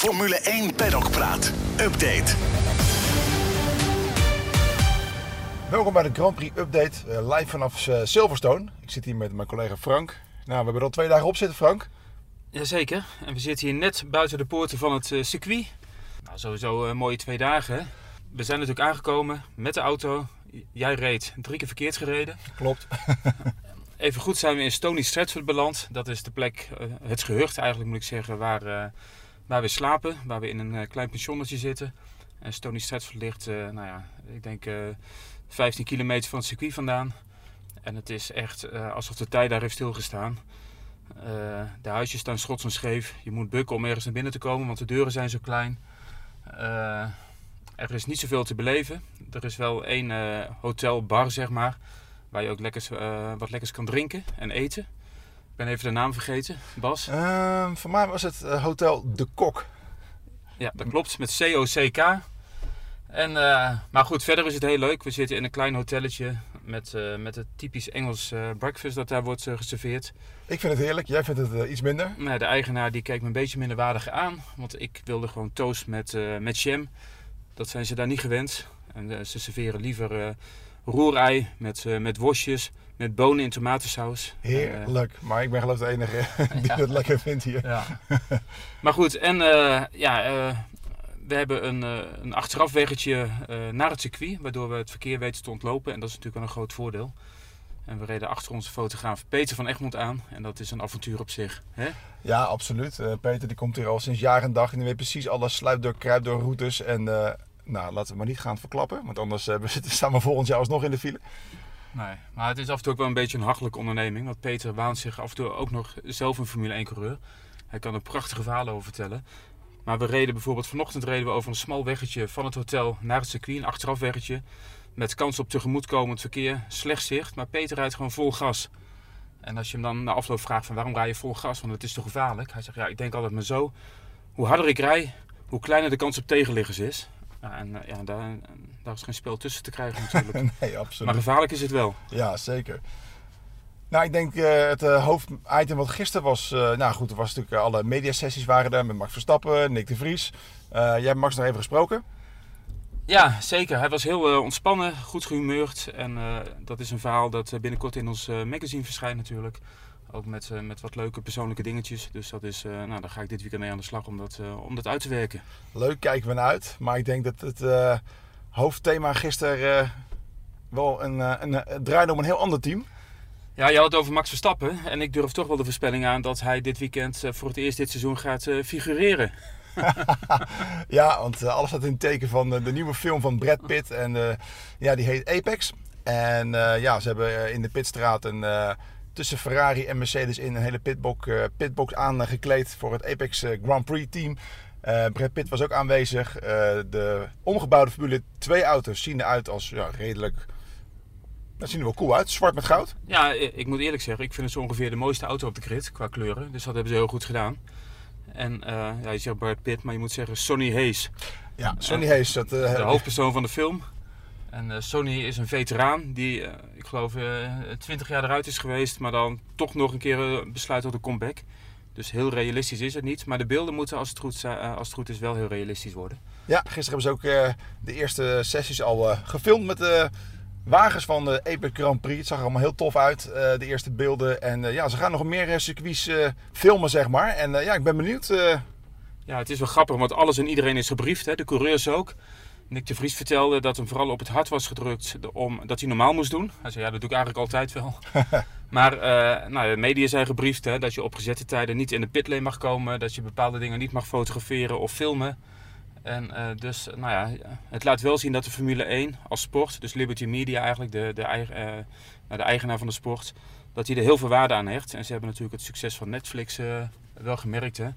Formule 1 Paddock Praat. Update. Welkom bij de Grand Prix Update, eh, live vanaf eh, Silverstone. Ik zit hier met mijn collega Frank. Nou, we hebben er al twee dagen op zitten, Frank. Jazeker. En we zitten hier net buiten de poorten van het eh, circuit. Nou, sowieso een mooie twee dagen. Hè? We zijn natuurlijk aangekomen met de auto. J- Jij reed drie keer verkeerd gereden. Klopt. Even goed zijn we in Stony Stratford beland. Dat is de plek, het gehucht eigenlijk moet ik zeggen, waar, eh, waar we slapen. Waar we in een eh, klein pensionnetje zitten. En Stony Stratford ligt, eh, nou ja, ik denk eh 15 kilometer van het circuit vandaan. En het is echt eh, alsof de tijd daar heeft stilgestaan. Eh, de huisjes staan schots en scheef. Je moet bukken om ergens naar binnen te komen, want de deuren zijn zo klein. Eh, er is niet zoveel te beleven. Er is wel één eh hotelbar, zeg maar, waar je ook lekkers, eh, wat lekkers kan drinken en eten. Ik ben even de naam vergeten. Bas? Ehm, voor mij was het eh, Hotel De Kok. Ja, dat klopt. Met C-O-C-K. En, eh, maar goed, verder is het heel leuk. We zitten in een klein hotelletje met, eh, met het typisch Engels breakfast dat daar wordt geserveerd. Ik vind het heerlijk, jij vindt het iets minder. Nou, de eigenaar die kijkt me een beetje minder waardig aan. Want ik wilde gewoon toast met, met jam. Dat zijn ze daar niet gewend. En ze serveren liever roerei met, eh, met worstjes, met bonen in tomatensaus. En, eh, Heerlijk. Maar ik ben geloof de enige die het lekker vindt hier. ja. maar goed, en eh, ja, we hebben een, een achterafweggetje naar het circuit. Waardoor we het verkeer weten te ontlopen. En dat is natuurlijk wel een groot voordeel. En we reden achter onze fotograaf Peter van Egmond aan. En dat is een avontuur op zich. Hè? Ja, absoluut. Peter die komt hier al sinds jaar en dag en die weet precies alle sluipdeur, kruipdeur routes. En nou, laten we maar niet gaan verklappen, want anders eh, we staan we volgend jaar alsnog in de file. Nee, maar het is af en toe ook wel een beetje een hachelijke onderneming. Want Peter waant zich af en toe ook nog zelf een Formule 1 coureur. Hij kan er prachtige verhalen over vertellen. Maar we reden bijvoorbeeld vanochtend reden we over een smal weggetje van het hotel naar het circuit. Een achterafweggetje. Met kans op tegemoetkomend verkeer. Slecht zicht. Maar Peter rijdt gewoon vol gas. En als je hem dan na afloop vraagt van waarom rij je vol gas? Want het is toch gevaarlijk? Hij zegt ja, ik denk altijd maar zo. Hoe harder ik rij, hoe kleiner de kans op tegenliggers is. Ja, en eh, ja, daar, daar is geen spel tussen te krijgen natuurlijk. nee, absoluut. Maar gevaarlijk is het wel. Ja, zeker. Nou, ik denk eh, het eh, hoofditem wat gisteren was... eh, nou goed, er was natuurlijk alle mediasessies waren er met Max Verstappen, Nick de Vries. Jij hebt Max nog even gesproken. Ja, zeker. Hij was heel ontspannen, goed gehumeurd. En dat is een verhaal dat binnenkort in ons magazine verschijnt natuurlijk. Ook met, eh, met wat leuke persoonlijke dingetjes. Dus dat is, eh, nou, daar ga ik dit weekend mee aan de slag om dat, eh, om dat uit te werken. Leuk, kijken we naar uit. Maar ik denk dat het hoofdthema gisteren wel een, een, het draaide om een heel ander team. Ja, je had het over Max Verstappen. En ik durf toch wel de voorspelling aan dat hij dit weekend voor het eerst dit seizoen gaat figureren. Ja, want alles staat in het teken van de nieuwe film van Brad Pitt. En ja, die heet Apex. En ja, ze hebben in de pitstraat een, tussen Ferrari en Mercedes in een hele pitbox, eh, pitbox aangekleed voor het Apex eh, Grand Prix team. Brad Pitt was ook aanwezig. De omgebouwde Formule 2 auto's zien eruit als ja, redelijk... Dat zien er wel cool uit. Zwart met goud. Ja, ik moet eerlijk zeggen, ik vind het zo ongeveer de mooiste auto op de grid qua kleuren. Dus dat hebben ze heel goed gedaan. En ja, je zegt Brad Pitt, maar je moet zeggen Sonny Hayes. Ja, Sonny Hayes. Dat, de hoofdpersoon van de film. En eh, Sonny is een veteraan die, eh, ik geloof, twintig jaar eruit is geweest, maar dan toch nog een keer eh, besluit tot een comeback. Dus heel realistisch is het niet. Maar de beelden moeten, als het goed, eh, als het goed is, wel heel realistisch worden. Ja, gisteren hebben ze ook eh, de eerste sessies al eh, gefilmd met de wagens van de Apex Grand Prix. Het zag er allemaal heel tof uit, eh, de eerste beelden. En eh, ja, ze gaan nog meer eh, circuits eh, filmen, zeg maar. En eh, ja, ik ben benieuwd. eh, Ja, het is wel grappig, want alles en iedereen is gebriefd, hè? de coureurs ook. Nick de Vries vertelde dat hem vooral op het hart was gedrukt om, dat hij normaal moest doen. Hij zei, ja, dat doe ik eigenlijk altijd wel. maar eh, nou, de media zijn gebriefd hè, dat je op gezette tijden niet in de pitlane mag komen. Dat je bepaalde dingen niet mag fotograferen of filmen. En eh, dus, nou ja, het laat wel zien dat de Formule 1 als sport, dus Liberty Media eigenlijk, de, de, eh, nou, de eigenaar van de sport, dat hij er heel veel waarde aan hecht. En ze hebben natuurlijk het succes van Netflix wel gemerkt. Hè?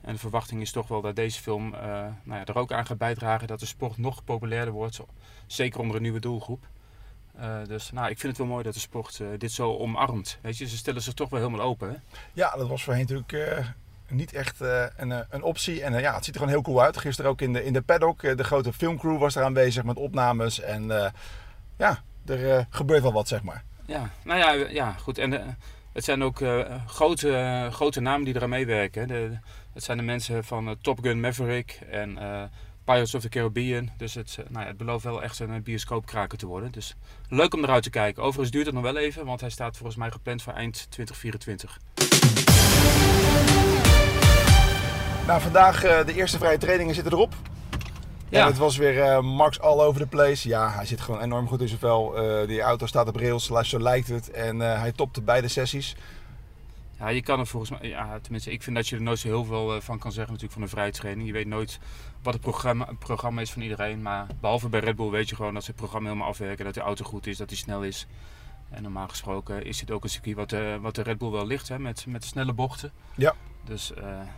En de verwachting is toch wel dat deze film eh, nou ja, er ook aan gaat bijdragen dat de sport nog populairder wordt. Zeker onder een nieuwe doelgroep. Eh, dus nou, ik vind het wel mooi dat de sport eh, dit zo omarmt. Weet je, ze stellen zich toch wel helemaal open. Hè? ja, dat was voorheen natuurlijk niet echt een, een optie. En ja, het ziet er gewoon heel cool uit. Gisteren ook in de, in de paddock. de grote filmcrew was er aanwezig met opnames. En ja, er gebeurt wel wat, zeg maar. Ja, nou ja, ja goed. En het zijn ook eh, grote, grote namen die eraan meewerken. De, het zijn de mensen van Top Gun Maverick en Pirates of the Caribbean. Dus het, nou ja, het belooft wel echt een bioscoopkraker te worden. Dus leuk om eruit te kijken. Overigens duurt het nog wel even, want hij staat volgens mij gepland voor eind 2024. Nou, vandaag de eerste vrije trainingen zitten erop. Ja. het was weer uh, Max all over the place. Ja, hij zit gewoon enorm goed in zijn vel. Uh, die auto staat op rails, zo lijkt het. En uh, hij topte beide sessies. Ja, je kan er volgens mij, ja, tenminste, ik vind dat je er nooit zo heel veel van kan zeggen natuurlijk van een vrijtraining. Je weet nooit wat het programma, het programma is van iedereen. Maar behalve bij Red Bull weet je gewoon dat ze het programma helemaal afwerken. Dat de auto goed is, dat hij snel is. En normaal gesproken is dit ook een circuit wat, uh, wat de Red Bull wel ligt, hè, met, met snelle bochten. Ja. Dus,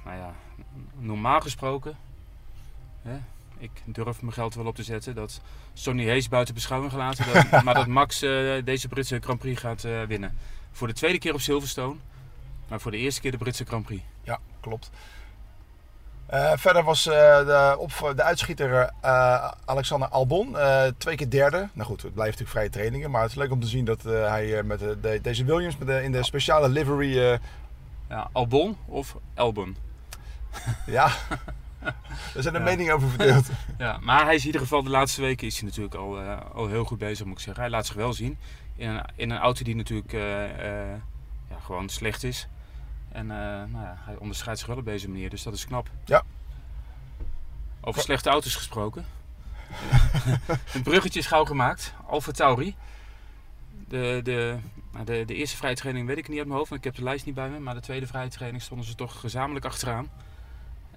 nou ja, normaal gesproken, hè, ik durf mijn geld wel op te zetten dat Sonny Hayes buiten beschouwing gelaten. Dat, maar dat Max uh, deze Britse Grand Prix gaat uh, winnen. Voor de tweede keer op Silverstone. Maar voor de eerste keer de Britse Grand Prix. Ja, klopt. Uh, verder was de, op, de uitschieter Alexander Albon twee keer derde. Nou goed, het blijft natuurlijk vrije trainingen. Maar het is leuk om te zien dat hij met de, deze Williams met de, in de speciale livery... Ja, Albon of Albon? ja, Er zijn er meningen over verdeeld. ja, maar hij is in ieder geval de laatste weken is hij natuurlijk al, uh, al heel goed bezig, moet ik zeggen. Hij laat zich wel zien in een, in een auto die natuurlijk uh, uh, ja, gewoon slecht is. En nou ja, hij onderscheidt zich wel op deze manier, dus dat is knap. Ja. Over slechte auto's gesproken. een bruggetje is gauw gemaakt. Alfa Tauri. De, de, nou, de, de eerste vrije training weet ik niet uit mijn hoofd, want ik heb de lijst niet bij me. Maar de tweede vrije training stonden ze toch gezamenlijk achteraan.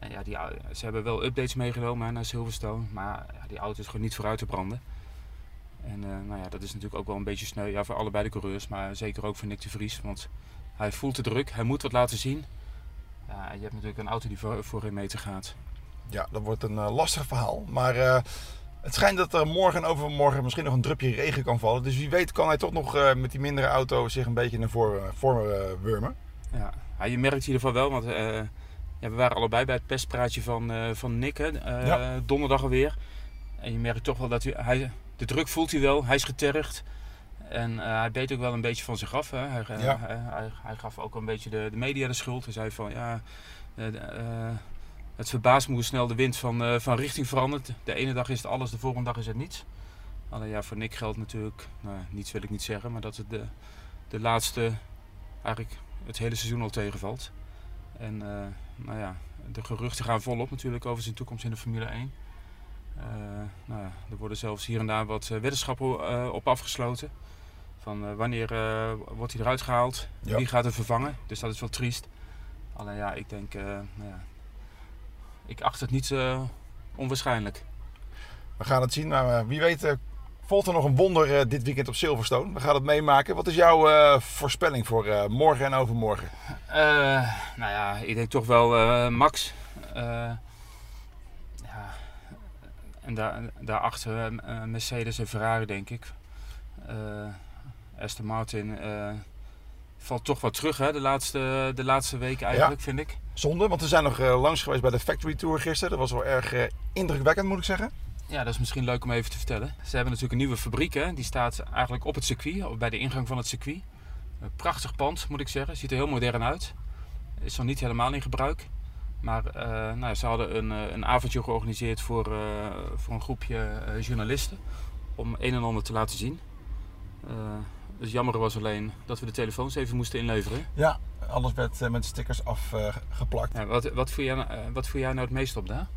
En ja, die, ze hebben wel updates meegenomen naar Silverstone, maar ja, die auto is gewoon niet vooruit te branden. En uh, nou ja, dat is natuurlijk ook wel een beetje sneu ja, voor allebei de coureurs, maar zeker ook voor Nick de Vries. Want hij voelt de druk, hij moet wat laten zien. Ja, je hebt natuurlijk een auto die voor, voor hem meter gaat. Ja, dat wordt een uh, lastig verhaal. Maar uh, het schijnt dat er morgen en overmorgen misschien nog een drupje regen kan vallen. Dus wie weet kan hij toch nog met die mindere auto zich een beetje naar voren, voren wurmen. Ja. ja, je merkt in ieder geval wel, want ja, we waren allebei bij het pestpraatje van, uh, van Nick, hè, uh, donderdag alweer. En je merkt toch wel dat hij, hij, de druk voelt hij wel, hij is getergd. En uh, hij beet ook wel een beetje van zich af. Hè. Hij, ja. hij, hij, gaf ook een beetje de, de, media de schuld. Hij zei van ja, het verbaast me hoe snel de wind van, van richting verandert. De ene dag is het alles, de volgende dag is het niets. Alleen ja, voor Nick geldt natuurlijk, nou, niets wil ik niet zeggen, maar dat het de, de laatste, eigenlijk het hele seizoen al tegenvalt. En nou ja, de geruchten gaan volop natuurlijk over zijn toekomst in de Formule 1. Uh, eh, nou ja, er worden zelfs hier en daar wat uh, weddenschappen op afgesloten. Van wanneer wordt hij eruit gehaald? Wie gaat hem vervangen? Dus dat is wel triest. Alleen ja, ik denk, nou ja, ik acht het niet onwaarschijnlijk. We gaan het zien, maar wie weet volgt er nog een wonder dit weekend op Silverstone. We gaan het meemaken. Wat is jouw voorspelling voor morgen en overmorgen? nou ja, ik denk toch wel Max. Ja. En daar, daarachter Mercedes en Ferrari, denk ik. Aston Martin valt toch wat terug hè, de, laatste, de laatste weken eigenlijk, vind ik. Zonde, want we zijn nog langs geweest bij de Factory Tour gisteren. Dat was wel erg indrukwekkend, moet ik zeggen. Ja, dat is misschien leuk om even te vertellen. Ze hebben natuurlijk een nieuwe fabriek. Hè. Die staat eigenlijk op het circuit, bij de ingang van het circuit. Een prachtig pand, moet ik zeggen. Ziet er heel modern uit is nog niet helemaal in gebruik. Maar uh, nou, ze hadden een, eh, een avondje georganiseerd voor, uh, voor een groepje journalisten. Om een en ander te laten zien. dus jammer was alleen dat we de telefoons even moesten inleveren. Ja, alles werd met stickers afgeplakt. Ja, wat, wat, voel jij, wat voel jij nou het meest op daar?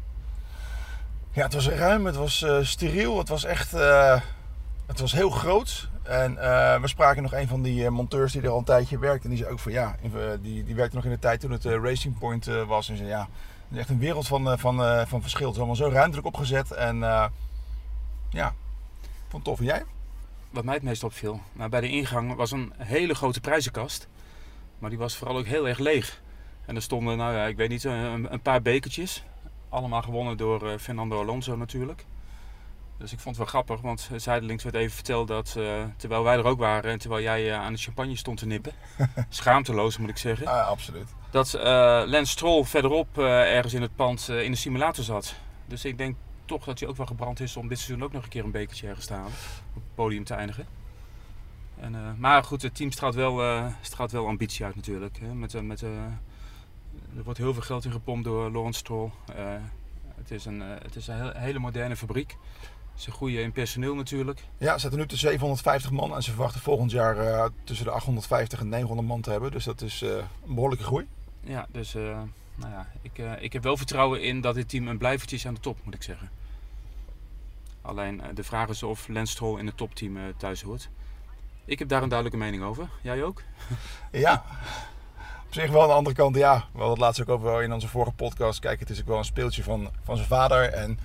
Ja, het was ruim, het was steriel, het was echt het was heel groot. En uh, we spraken nog een van die uh, monteurs die er al een tijdje werkte. En die zei ook van ja, eh, die, die werkte nog in de tijd toen het Racing Point was. En zei ja, is echt een wereld van, van, van verschil. Het is allemaal zo ruimtelijk opgezet. En ja, vond het tof. En jij? Wat mij het meest opviel, nou, bij de ingang was een hele grote prijzenkast. Maar die was vooral ook heel erg leeg. En er stonden, nou ja, ik weet niet, een, een paar bekertjes. Allemaal gewonnen door Fernando Alonso natuurlijk. Dus ik vond het wel grappig, want zijdelings werd even verteld dat uh, terwijl wij er ook waren en terwijl jij uh, aan de champagne stond te nippen, schaamteloos moet ik zeggen, ah, absoluut. dat uh, Lance Stroll verderop ergens in het pand in de simulator zat. Dus ik denk toch dat hij ook wel gebrand is om dit seizoen ook nog een keer een bekertje ergens te halen, op het podium te eindigen. En, eh, maar goed, het team straalt wel, eh, straalt wel ambitie uit natuurlijk. Hè. Met, eh, met, eh, er wordt heel veel geld in gepompt door Lawrence Stroll. Eh, het is een, eh, het is een heel- hele moderne fabriek. Ze groeien in personeel natuurlijk. Ja, ze zitten nu tussen 750 man en ze verwachten volgend jaar eh, tussen de 850 en 900 man te hebben. Dus dat is een behoorlijke groei. Ja, dus nou ja, ik, ik heb wel vertrouwen in dat dit team een blijvertje is aan de top, moet ik zeggen. Alleen de vraag is of Lance Stroll in het topteam thuis hoort. Ik heb daar een duidelijke mening over. Jij ook? Ja, op zich wel aan de andere kant, ja. We hadden het laatst ook over in onze vorige podcast. Kijk, het is ook wel een speeltje van, van zijn vader. En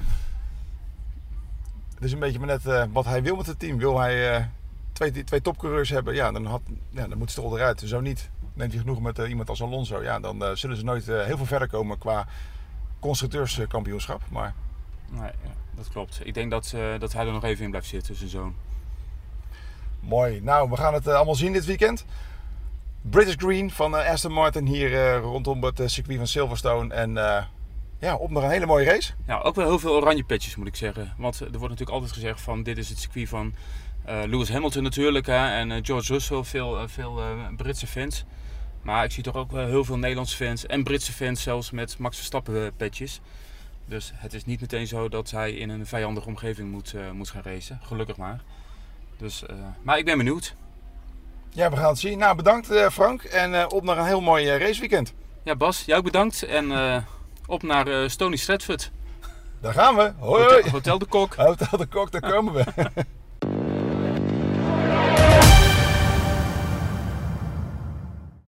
het is een beetje maar net eh, wat hij wil met het team. Wil hij eh, twee, twee topcoureurs hebben, ja, dan, had, ja, dan moet Stroll eruit. Zo niet. Neemt hij genoeg met eh, iemand als Alonso, ja, dan zullen ze nooit heel veel verder komen qua constructeurskampioenschap. Maar Nee, ja, dat klopt. Ik denk dat, dat hij er nog even in blijft zitten, zijn zoon. mooi. Nou, we gaan het allemaal zien dit weekend. British Green van eh, Aston Martin hier eh, rondom het eh, circuit van Silverstone. En ja, op naar een hele mooie race. Ja, ook wel heel veel oranje petjes moet ik zeggen. Want er wordt natuurlijk altijd gezegd van dit is het circuit van Lewis Hamilton natuurlijk. Hè, en George Russell, veel, veel Britse fans. Maar ik zie toch ook wel heel veel Nederlandse fans en Britse fans zelfs met Max Verstappen petjes. Dus het is niet meteen zo dat hij in een vijandige omgeving moet, moet gaan racen. Gelukkig maar. Dus, maar ik ben benieuwd. Ja, we gaan het zien. Nou, bedankt eh, Frank. En eh, op naar een heel mooi eh, raceweekend. Ja Bas, jou ook bedankt. En op naar Stony Stratford. Daar gaan we. Hoi, hoi. Hotel, Hotel de Kok. Hotel de Kok, daar komen we.